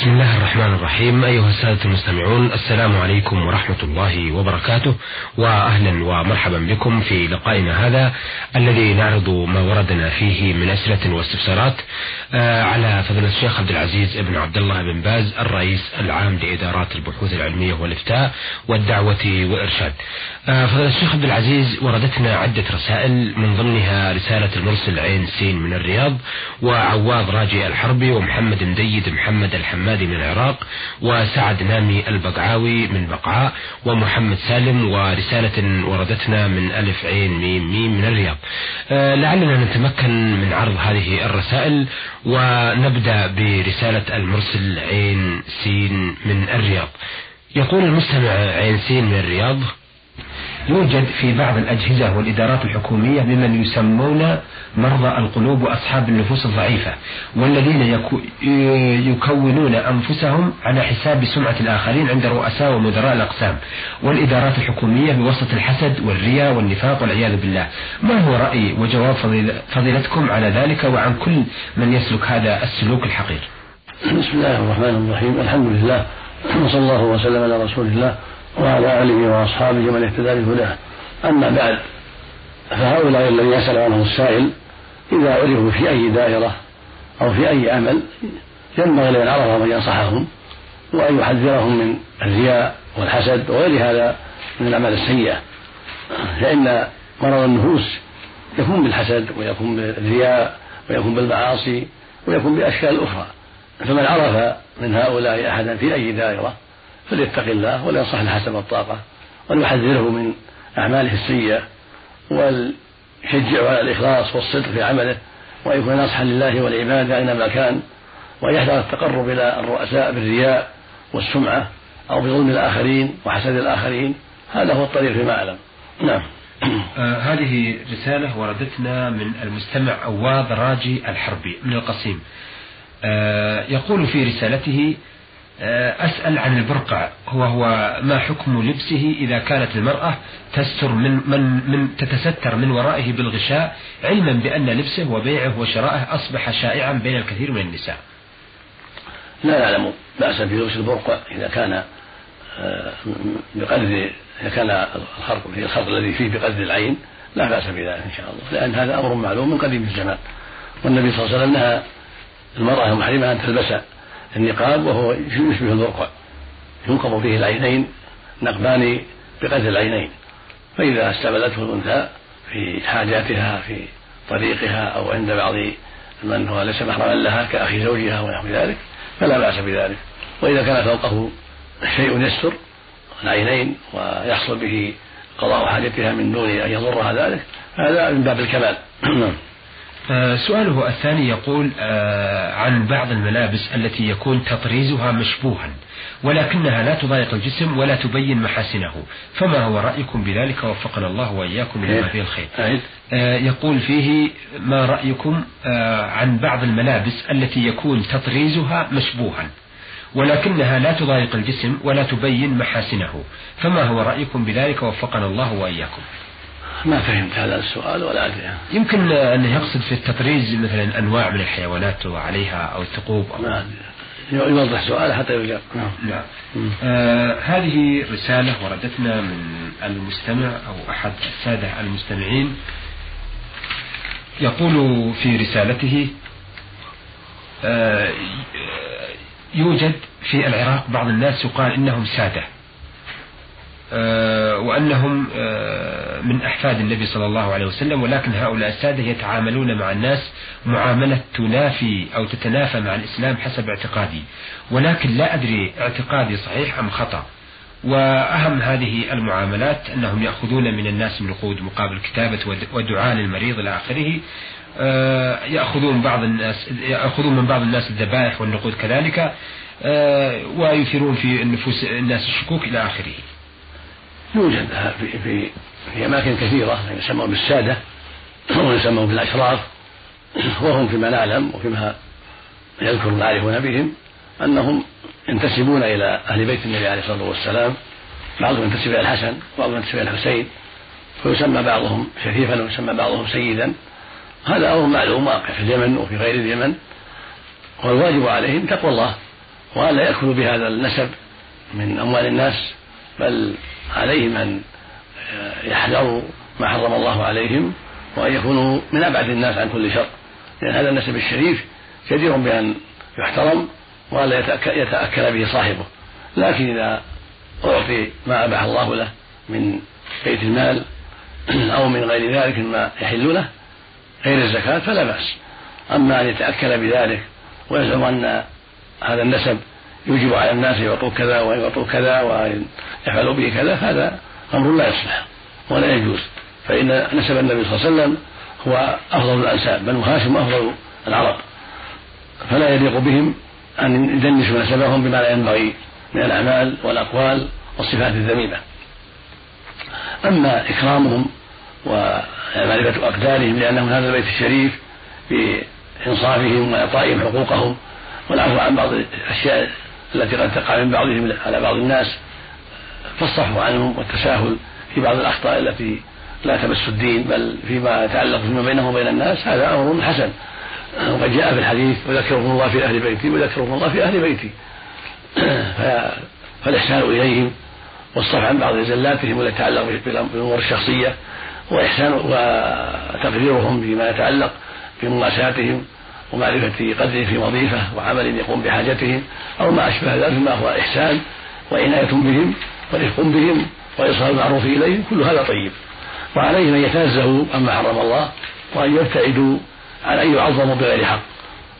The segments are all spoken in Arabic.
بسم الله الرحمن الرحيم أيها السادة المستمعون السلام عليكم ورحمة الله وبركاته وأهلا ومرحبا بكم في لقائنا هذا الذي نعرض ما وردنا فيه من أسئلة واستفسارات على فضيلة الشيخ عبد العزيز بن عبد الله بن باز الرئيس العام لإدارات البحوث العلمية والإفتاء والدعوة والإرشاد فضيلة الشيخ عبد العزيز وردتنا عدة رسائل من ضمنها رسالة المرسل عين سين من الرياض وعواض راجي الحربي ومحمد مديد محمد الحمادي من العراق وسعد نامي البقعاوي من بقعاء ومحمد سالم ورسالة وردتنا من ألف عين ميم ميم من الرياض. آه، لعلنا نتمكن من عرض هذه الرسائل ونبدأ برسالة المرسل عين سين من الرياض. يقول المستمع عين سين من الرياض يوجد في بعض الأجهزة والإدارات الحكومية ممن يسمون مرضى القلوب وأصحاب النفوس الضعيفة والذين يكونون أنفسهم على حساب سمعة الآخرين عند رؤساء ومدراء الأقسام والإدارات الحكومية بوسط الحسد والرياء والنفاق والعياذ بالله. ما هو رأي وجواب فضيلتكم على ذلك وعن كل من يسلك هذا السلوك الحقير؟ بسم الله الرحمن الرحيم. الحمد لله وصلى الله وسلم على رسول الله وعلى آله وأصحابه من اهتدى بهداه. أما بعد فهؤلاء الذين يسأل عنهم السائل إذا عرفوا في أي دائرة أو في أي عمل ينبغي لمن عرفهم أن ينصحهم وأن يحذرهم من الرياء والحسد وغير هذا من الأعمال السيئة. فإن مرض النفوس يكون بالحسد ويكون بالرياء ويكون بالمعاصي ويكون بأشكال أخرى. فمن عرف من هؤلاء أحدا في أي دائرة فليتق الله ولينصح حسب الطاقة وليحذره من أعماله السيئة وليشجعه على الإخلاص والصدق في عمله وأن يكون ناصحا لله والعباد أينما كان وأن يحذر التقرب إلى الرؤساء بالرياء والسمعة أو بظلم الآخرين وحسد الآخرين. هذا هو الطريق فيما أعلم. نعم. آه هذه رسالة وردتنا من المستمع أواض راجي الحربي من القصيم. آه يقول في رسالته أسأل عن البرقع. وهو ما حكم لبسه إذا كانت المرأة تستر من من من تتستر من ورائه بالغشاء علما بأن لبسه وبيعه وشراءه أصبح شائعا بين الكثير من النساء. لا نعلم. بأسا بلبس البرقع إذا كان آه، بقدر إذا كان الخرق في الخرق الذي فيه بقدر العين لا بأس بذلك إن شاء الله. لأن هذا أمر معلوم من قديم الزمان. والنبي صلى الله عليه وسلم نهى المرأة المحرمة أن تلبس النقاب وهو يشبه البرقع. ينقض فيه العينين نقبان بقدر العينين. فإذا استعملته الأنثى في حاجاتها في طريقها أو عند بعض من هو ليس محرما لها كأخي زوجها ونحو ذلك فلا بأس بذلك. وإذا كان فوقه شيء يستر العينين ويحصل به قضاء حاجتها من دون أن يضرها ذلك هذا من باب الكمال. سؤاله الثاني يقول آه، عن بعض الملابس التي يكون تطريزها مشبوها ولكنها لا تضايق الجسم ولا تبين محاسنه. فما هو رأيكم بذلك؟ وفقنا الله وإياكم إلى ما فيه الخير آه، يقول فيه ما رأيكم عن بعض الملابس التي يكون تطريزها مشبوها ولكنها لا تضايق الجسم ولا تبين محاسنه؟ فما هو رأيكم بذلك؟ وفقنا الله وإياكم. ما فهمت هذا السؤال ولا أدري. يمكن أنه يقصد في التطريز مثلا أنواع من الحيوانات وعليها أو الثقوب أو ما يوضح سؤاله حتى يجاب نعم, نعم. آه هذه رسالة وردتنا من المستمع أو أحد السادة المستمعين. يقول في رسالته آه يوجد في العراق بعض الناس يقال إنهم سادة. وأنهم آه، من أحفاد النبي صلى الله عليه وسلم ولكن هؤلاء السادة يتعاملون مع الناس معاملة تنافي أو تتنافى مع الإسلام حسب اعتقادي. ولكن لا أدري اعتقادي صحيح أم خطأ. وأهم هذه المعاملات أنهم يأخذون من الناس النقود مقابل كتابة ودعاء للمريض إلى آخره. آه، يأخذون بعض الناس يأخذون من بعض الناس الذبائح والنقود كذلك. ويثيرون في النفوس الناس الشكوك إلى آخره. يوجد في في في أماكن كثيرة يسمون بالسادة ويسمون بالأشراف وهم فيما نعلم وفيما يذكر العارفون بهم أنهم ينتسبون إلى أهل بيت النبي عليه الصلاة والسلام بعضهم ينتسب إلى الحسن وبعضهم ينتسب إلى الحسين فيسمى بعضهم شريفا ويسمى بعضهم سيدا. هذا أمر معلوم واقع في اليمن وفي غير اليمن والواجب عليهم تقوى الله وألا يأكلوا بهذا النسب من أموال الناس بل عليهم أن يحذروا ما حرم الله عليهم وأن يكونوا من أبعد الناس عن كل شر. لأن هذا النسب الشريف جدير بأن يحترم وألا يتأكل به صاحبه. لكن إذا أعطي ما أباح الله له من بيت المال أو من غير ذلك مما يحل له غير الزكاة فلا بأس. أما أن يتأكل بذلك ويزعم أن هذا النسب يوجب على الناس أن يعطوه كذا وأن يعطوه كذا وأن يفعلوا به كذا هذا أمر لا يصلح ولا يجوز. فإن نسب النبي صلى الله عليه وسلم هو أفضل الأنساب بل هاشم أفضل العرب. فلا يليق بهم أن يدنسوا نسبهم بما لا ينبغي من الأعمال والأقوال والصفات الذميمة. أما إكرامهم ومعرفة أقدارهم لأنهم هذا البيت الشريف بإنصافهم وإعطائهم حقوقهم والعفو عن بعض الأشياء التي قد تقع من بعضهم على بعض الناس فالصفو عنهم والتساهل في بعض الأخطاء التي لا تمس الدين بل فيما يتعلق فيما بينهم وبين الناس هذا أمر حسن. وقد جاء في الحديث وذكرهم الله في أهل بيتي وذكرهم الله في أهل بيتي. فالإحسان إليهم والصفح عن بعض زلاتهم التي تتعلق بالأمور الشخصية وإحسان وتقديرهم فيما يتعلق بمواساتهم ومعرفة قدره في وظيفة وعمل يقوم بحاجتهم أو ما أشبه ذلك مما هو إحسان وعناية بهم ورفق بهم وإيصال المعروف إليهم كل هذا طيب. وعليهم أن يتنزهوا عما حرم الله وأن يبتعدوا عن أن يعظموا بغير حق.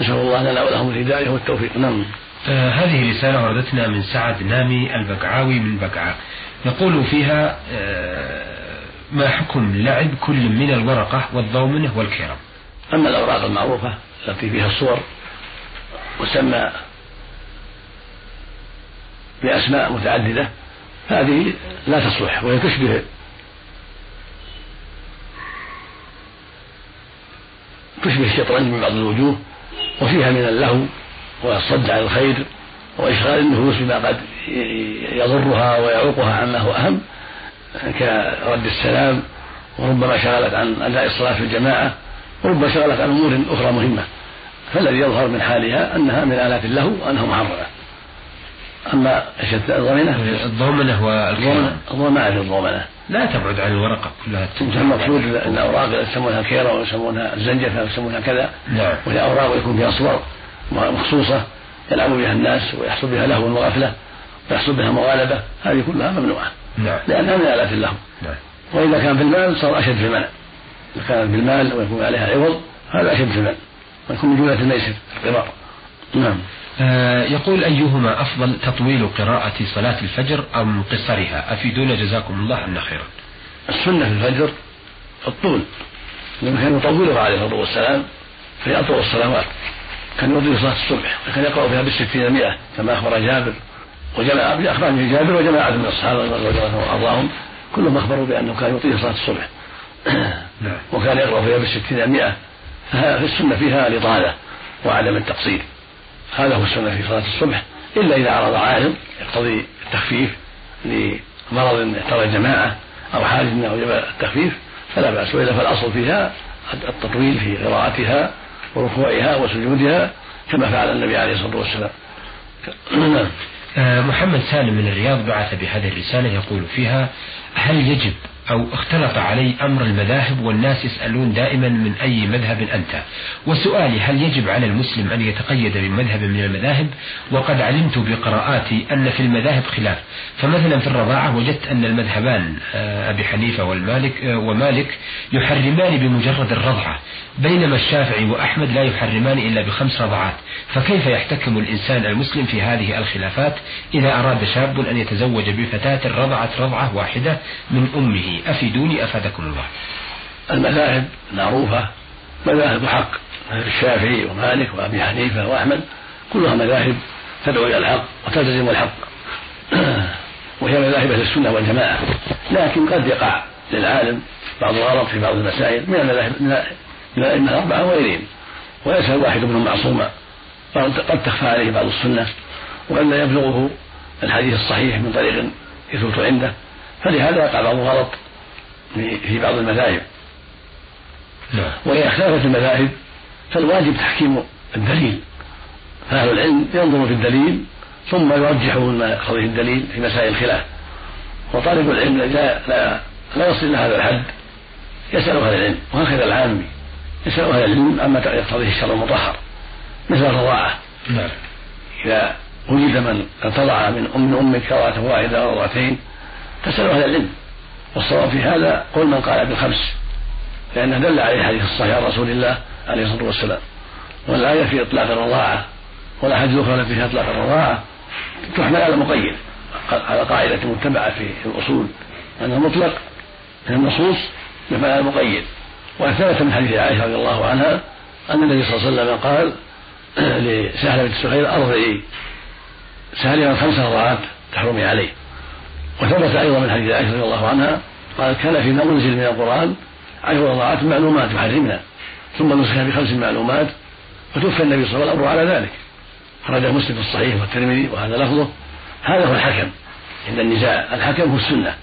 نسأل الله لنا ولهم الهداية والتوفيق. نعم. آه هذه رسالة وردتنا من سعد نامي البقعاوي من بقعة يقول فيها آه ما حكم لعب كل من الورقة والضومنة والكرم؟ أما الأوراق المعروفة التي فيها الصور وسمى بأسماء متعددة هذه لا تصلح وهي تشبه تشبه الشطرنج من بعض الوجوه وفيها من اللهو والصد عن الخير وإشغال النفوس بما قد يضرها ويعوقها عما هو أهم كرد السلام وربما شغلت عن أداء الصلاة في الجماعة وربما شغلت عن أمور أخرى مهمة فالذي يظهر من حالها أنها من آلات اللهو وأنها محرمة أما الضمنة؟ الضمنة والكيرة الضمنة ما أعرف الضمنة. لا تبعد عن الورقة كلها. المقصود الأوراق يسمونها كيرة ويسمونها الزنجفة ويسمونها كذا. نعم. وهي أوراق يكون فيها صور مخصوصة يلعب بها الناس ويحصل بها لهو وغفلة ويحصل بها مغالبة. هذه كلها ممنوعة. نعم. لأنها من آلات اللهو. نعم. وإذا كان في المال صار أشد في المنع. إذا كان بالمال ويكون عليها عوض هذا أشد المنع ويكون من جملة الميسر القمار نعم. آه يقول أيهما أفضل تطويل قراءة صلاة الفجر أم قصرها؟ أفيدونا جزاكم الله عنا خيرا. السنة في الفجر الطول. لما كان يطولها عليه الصلاة والسلام في أطول الصلوات. كان يطيل صلاة الصبح وكان يقرأ فيها بالستين مئة كما أخبر جابر. وجماعة بأخبار جابر وجماعة من الصحابة رضي الله عنهم وأرضاهم كلهم أخبروا بأنه كان يطيل صلاة الصبح. وكان يقرأ فيها بالستين مئة ففي السنة فيها الإطالة وعدم التقصير. هذا هو السنة في صلاة الصبح. إلا إذا عرض عارض يقتضي التخفيف لمرض يحتاج الجماعة أو حاجة أوجب التخفيف فلا بأس. وإلا فالأصل فيها التطويل في قراءتها وركوعها وسجودها كما فعل النبي عليه الصلاة والسلام. نعم. آه، محمد سالم من الرياض بعث بهذه الرسالة يقول فيها هل يجب أو اختلط علي أمر المذاهب والناس يسألون دائما من أي مذهب أنت. وسؤالي هل يجب على المسلم أن يتقيد بمذهب من المذاهب؟ وقد علمت بقراءاتي أن في المذاهب خلاف. فمثلا في الرضاعة وجدت أن المذهبان آه، أبي حنيفة والمالك آه، ومالك يحرمان بمجرد الرضعة بينما الشافعي وأحمد لا يحرمان إلا بخمس رضعات. فكيف يحتكم الإنسان المسلم في هذه الخلافات إذا أراد شاب أن يتزوج بفتاة رضعت رضعة واحدة من أمه؟ أفيدوني أفادكم الله. المذاهب معروفة مذاهب حق الشافعي ومالك وأبي حنيفة وأحمد كلها مذاهب تدعو إلى الحق وتلتزم الحق. وهي مذاهب أهل السنة والجماعة. لكن قد يقع للعالم بعض الغلط في بعض المسائل من المذاهب من الأئمة الأربعة وغيرهم. ويسأل واحد منهم معصوما قد تخفى عليه بعض السنة وقد لا يبلغه الحديث الصحيح من طريق يثبت عنده. فلهذا يقع بعض الغلط في بعض المذاهب. نعم. وإذا اختلفت المذاهب فالواجب تحكيم الدليل. فأهل العلم ينظر في الدليل ثم يرجحون ما يقتضيه الدليل في مسائل الخلاف. وطالب العلم لا لا, لا يصل إلى هذا الحد. يسأل أهل العلم وهكذا العامي. يسأل أهل العلم عما يقتضيه الشر المطهر مثل الرضاعة. نعم. إذا وجد من ارتضع من أم أمك رضعة واحدة أو رضعتين تسأل أهل العلم. والصواب في هذا قول من قال بالخمس لأنه دل عليه الحديث الصحيح عن رسول الله عليه الصلاة والسلام. والآية في إطلاق الرضاعة والأحاديث الأخرى التي فيها إطلاق الرضاعة تحمل على مقيد على قاعدة متبعة في الأصول أن المطلق من النصوص يحمل على المقيد وثبت من حديث عائشة رضي الله عنها أن النبي صلى الله عليه وسلم قال لسهل بنت سهيل أرضعي سهل من خمس رضعات تحرمي عليه. وثبت أيضا من حديث عائشة رضي الله عنها قال كان فيما أنزل من القرآن عشر رضعات معلومات يحرمنا ثم نسخها بخمس معلومات فتوفي النبي صلى الله عليه وسلم على ذلك. خرج مسلم في الصحيح والترمذي وهذا لفظه. هذا هو الحكم. عند النزاع الحكم هو السنة.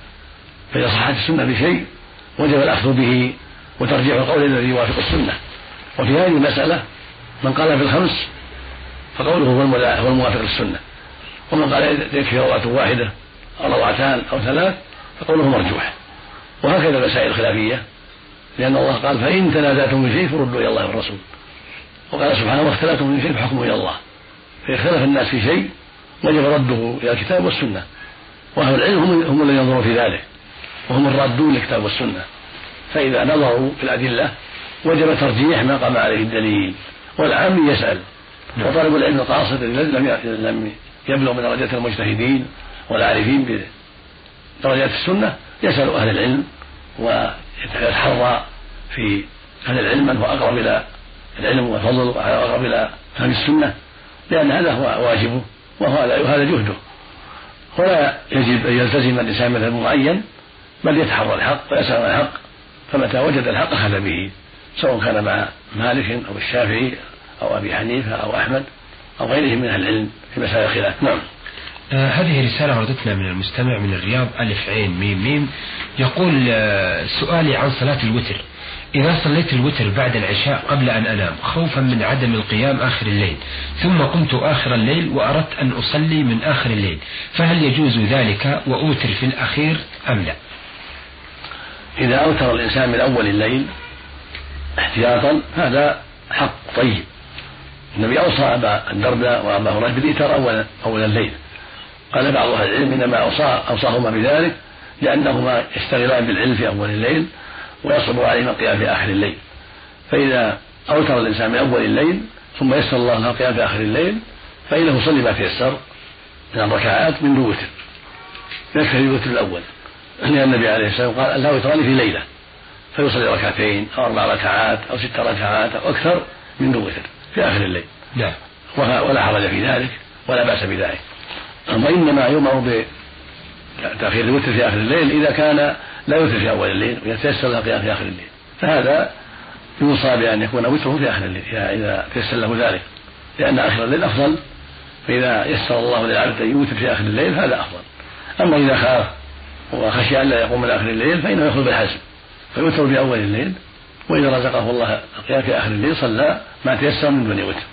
فإذا صحت السنة بشيء وجب الأخذ به وترجيح القول الذي يوافق السنة. وفي هذه المسألة من قال في الخمس فقوله هو الموافق للسنة. ومن قال يكفي روعة واحدة روعتان أو ثلاث فقوله مرجوح. وهكذا المسائل الخلافية لأن الله قال فإن تنازعتم في شيء فردوا إلى الله والرسول. وقال سبحانه واختلفتم في شيء فحكمه إلى الله. فاختلف الناس في شيء وجب رده إلى الكتاب والسنة. وأهل العلم هم, هم الذين ينظرون في ذلك. وهم الرادون للكتاب والسنة. فإذا نظروا في الأدلة وجب ترجيح ما قام عليه الدليل. والعام يسأل. وطالب العلم القاصد الذي لم لم يبلغ من درجات المجتهدين والعارفين بدرجات السنة يسأل أهل العلم ويتحرى في أهل العلم من هو أقرب إلى العلم والفضل وأقرب إلى فهم السنة لأن هذا هو واجبه وهذا جهده. ولا يجب أن يلتزم الإنسان مثل معين بل يتحرى الحق ويسأل عن الحق فمتى وجد الحق أخذ به سواء كان مع مالك أو الشافعي أو أبي حنيفة أو أحمد أو غيرهم من أهل العلم في مسائل الخلاف. نعم. آه هذه رسالة وردتنا من المستمع من الرياض ألف عين ميم ميم. يقول آه سؤالي عن صلاة الوتر. إذا صليت الوتر بعد العشاء قبل أن أنام خوفا من عدم القيام آخر الليل ثم قمت آخر الليل وأردت أن أصلي من آخر الليل فهل يجوز ذلك وأوتر في الأخير أم لا؟ إذا أوتر الإنسان من أول الليل احتياطا هذا حق طيب. النبي أوصى أبا الدرداء وأبا هريرة بالإيتار أول أول الليل. قال بعض أهل العلم إنما أوصى أوصاهما بذلك لأنهما يشتغلان بالعلم في أول الليل ويصعب عليهما القيام في آخر الليل. فإذا أوتر الإنسان من أول الليل ثم يسر الله له القيام في آخر الليل فإنه يصلي ما تيسر من الركعات من الوتر. يكفي الوتر الأول. لأن النبي عليه السلام قال لا وتران في ليلة. فيصلي ركعتين أو أربع ركعات أو ست ركعات أو أكثر من الوتر في آخر الليل. نعم. ولا حرج في ذلك ولا بأس بذلك. أما إنما يؤمر بتأخير الوتر في آخر الليل إذا كان لا يوتر في أول الليل ويتيسر له في آخر الليل. فهذا يوصى بأن يكون وتره في آخر الليل إذا تيسر له ذلك. لأن آخر الليل أفضل فإذا يسر الله للعبد أن يوتر في آخر الليل هذا أفضل. أما إذا خاف وخشي أن لا يقوم من آخر الليل فإنه يأخذ بالحزم. فيوتر في أول الليل وإذا رزقه الله القيام في آخر الليل صلى ما تيسر من دون وتر.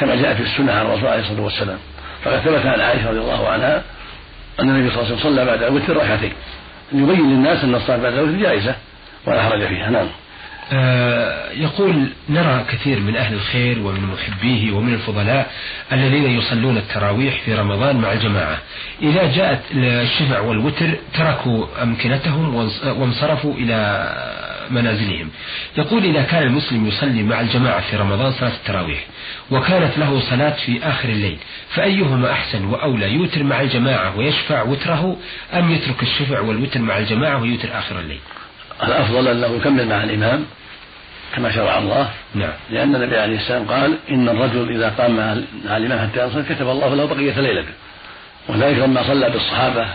كما جاء في السنة عن الرسول عليه الصلاة والسلام. فقد ثبت عن عائشة رضي الله عنها أن النبي صلى الله عليه وسلم صلى بعد الوتر ركعتين يبين للناس أن الصلاة بعد الوتر جائزة ولا حرج فيها. نعم. آه يقول نرى كثير من أهل الخير ومن محبيه ومن الفضلاء الذين يصلون التراويح في رمضان مع الجماعة. إذا جاءت الشفع والوتر تركوا أمكنتهم وانصرفوا إلى منازلهم. يقول إذا كان المسلم يصلي مع الجماعة في رمضان صلاة التراويح وكانت له صلاة في آخر الليل فأيهما أحسن وأولى يوتر مع الجماعة ويشفع وتره أم يترك الشفع والوتر مع الجماعة ويوتر آخر الليل؟ الأفضل أنه يكمل مع الإمام كما شرع الله. نعم. لأن النبي عليه السلام قال إن الرجل إذا قام مع الإمام حتى ينصرف كتب الله له بقية ليلته وذلك لما صلى بالصحابة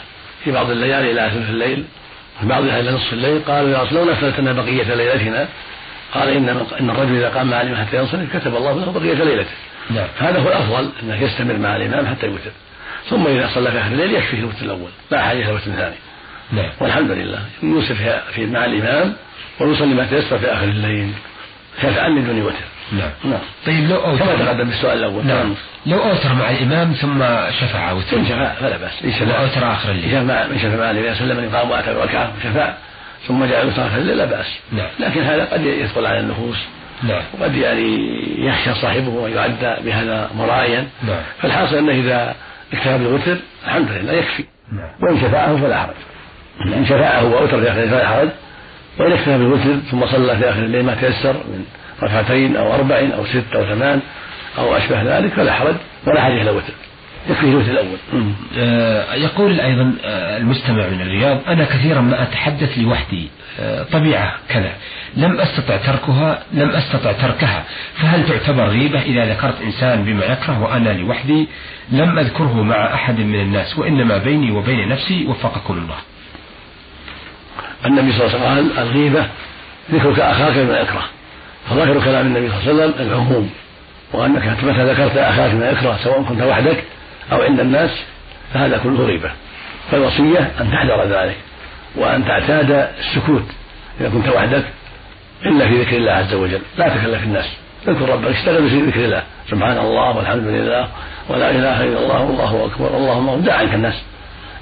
في بعض الليالي إلى ثلث الليل. بعضها إلى نصف الليل قالوا يا رسول الله لنا بقية ليلتنا قال إن إن الرجل إذا قام مع الإمام حتى ينصرف كتب الله له بقية ليلته. نعم. هذا هو الأفضل أنه يستمر مع الإمام حتى يوتر. ثم إذا صلى في آخر الليل يكفيه الوتر الأول لا حاجة إلى وتر ثاني نعم. والحمد لله يوسف في مع الإمام ويصلي ما تيسر في آخر الليل. شفعا من دون وتر؟ نعم. نعم. طيب لو أوتر كما تقدم السؤال الأول. نعم. لو أوتر مع الإمام ثم شفع وتر إن شفع فلا بأس. إن شفع. وأوتر آخر الليل. شفع من شفع مع النبي صلى الله عليه وسلم يقام وأتى بركعة وشفع ثم جاء يوتر آخر الليل لا بأس. نعم. لكن هذا قد يثقل على النفوس. نعم. وقد يعني يخشى صاحبه أن يعد بهذا مرائيا نعم. فالحاصل أنه إذا اكتفى بالوتر الحمد لله يكفي. نعم. وإن شفعه فلا حرج. إن شفعه وأوتر في آخر الليل فلا حرج. وإن اكتفى بالوتر ثم صلى في آخر الليل ما تيسر من ركعتين أو أربع أو ست أو ثمان أو أشبه ذلك فلا حرج ولا حاجة إلى وتر يكفيه الوتر الأول. آه، يقول أيضا آه، المستمع من الرياض أنا كثيرا ما أتحدث لوحدي آه، طبيعة كذا لم أستطع تركها لم أستطع تركها فهل تعتبر غيبة إذا ذكرت إنسان بما يكره وأنا لوحدي؟ لم أذكره مع أحد من الناس وإنما بيني وبين نفسي وفقكم الله. النبي صلى الله عليه وسلم قال الغيبة ذكرك أخاك بما يكره فظاهر كلام النبي صلى الله عليه وسلم العموم وأنك متى ذكرت أخاك بما يكره سواء كنت وحدك أو عند الناس فهذا كله غيبة. فالوصية أن تحذر ذلك وأن تعتاد السكوت إذا كنت وحدك إلا في ذكر الله عز وجل. لا تكلف الناس اذكر ربك اشتغل في ذكر الله. سبحان الله والحمد لله ولا إله إلا الله والله أكبر اللهم دع عنك الناس.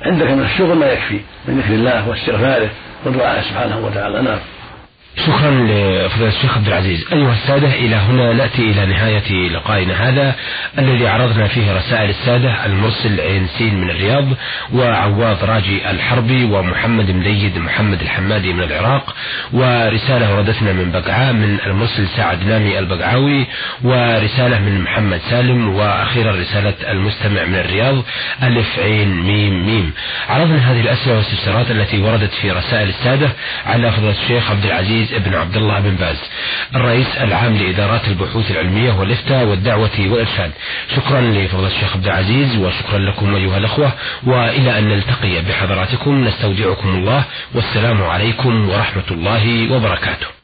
عندك من الشغل ما يكفي من ذكر الله واستغفاره ودعائه سبحانه وتعالى. نعم. شكرا لفضيلة الشيخ عبد العزيز. أيها السادة إلى هنا نأتي إلى نهاية لقائنا هذا الذي عرضنا فيه رسائل السادة المرسل عين سين من الرياض وعواض راجي الحربي ومحمد مديد محمد الحمادي من العراق ورسالة وردتنا من بقعاء من المرسل سعد نامي البقعاوي ورسالة من محمد سالم وأخيرا رسالة المستمع من الرياض ألف عين ميم ميم. عرضنا هذه الأسئلة والاستفسارات التي وردت في رسائل السادة على فضيلة الشيخ عبد العزيز بن عبد الله بن باز الرئيس العام لإدارات البحوث العلمية والإفتاء والدعوة والإرشاد. شكرا لفضيلة الشيخ عبد العزيز وشكرا لكم أيها الأخوة وإلى أن نلتقي بحضراتكم نستودعكم الله والسلام عليكم ورحمة الله وبركاته.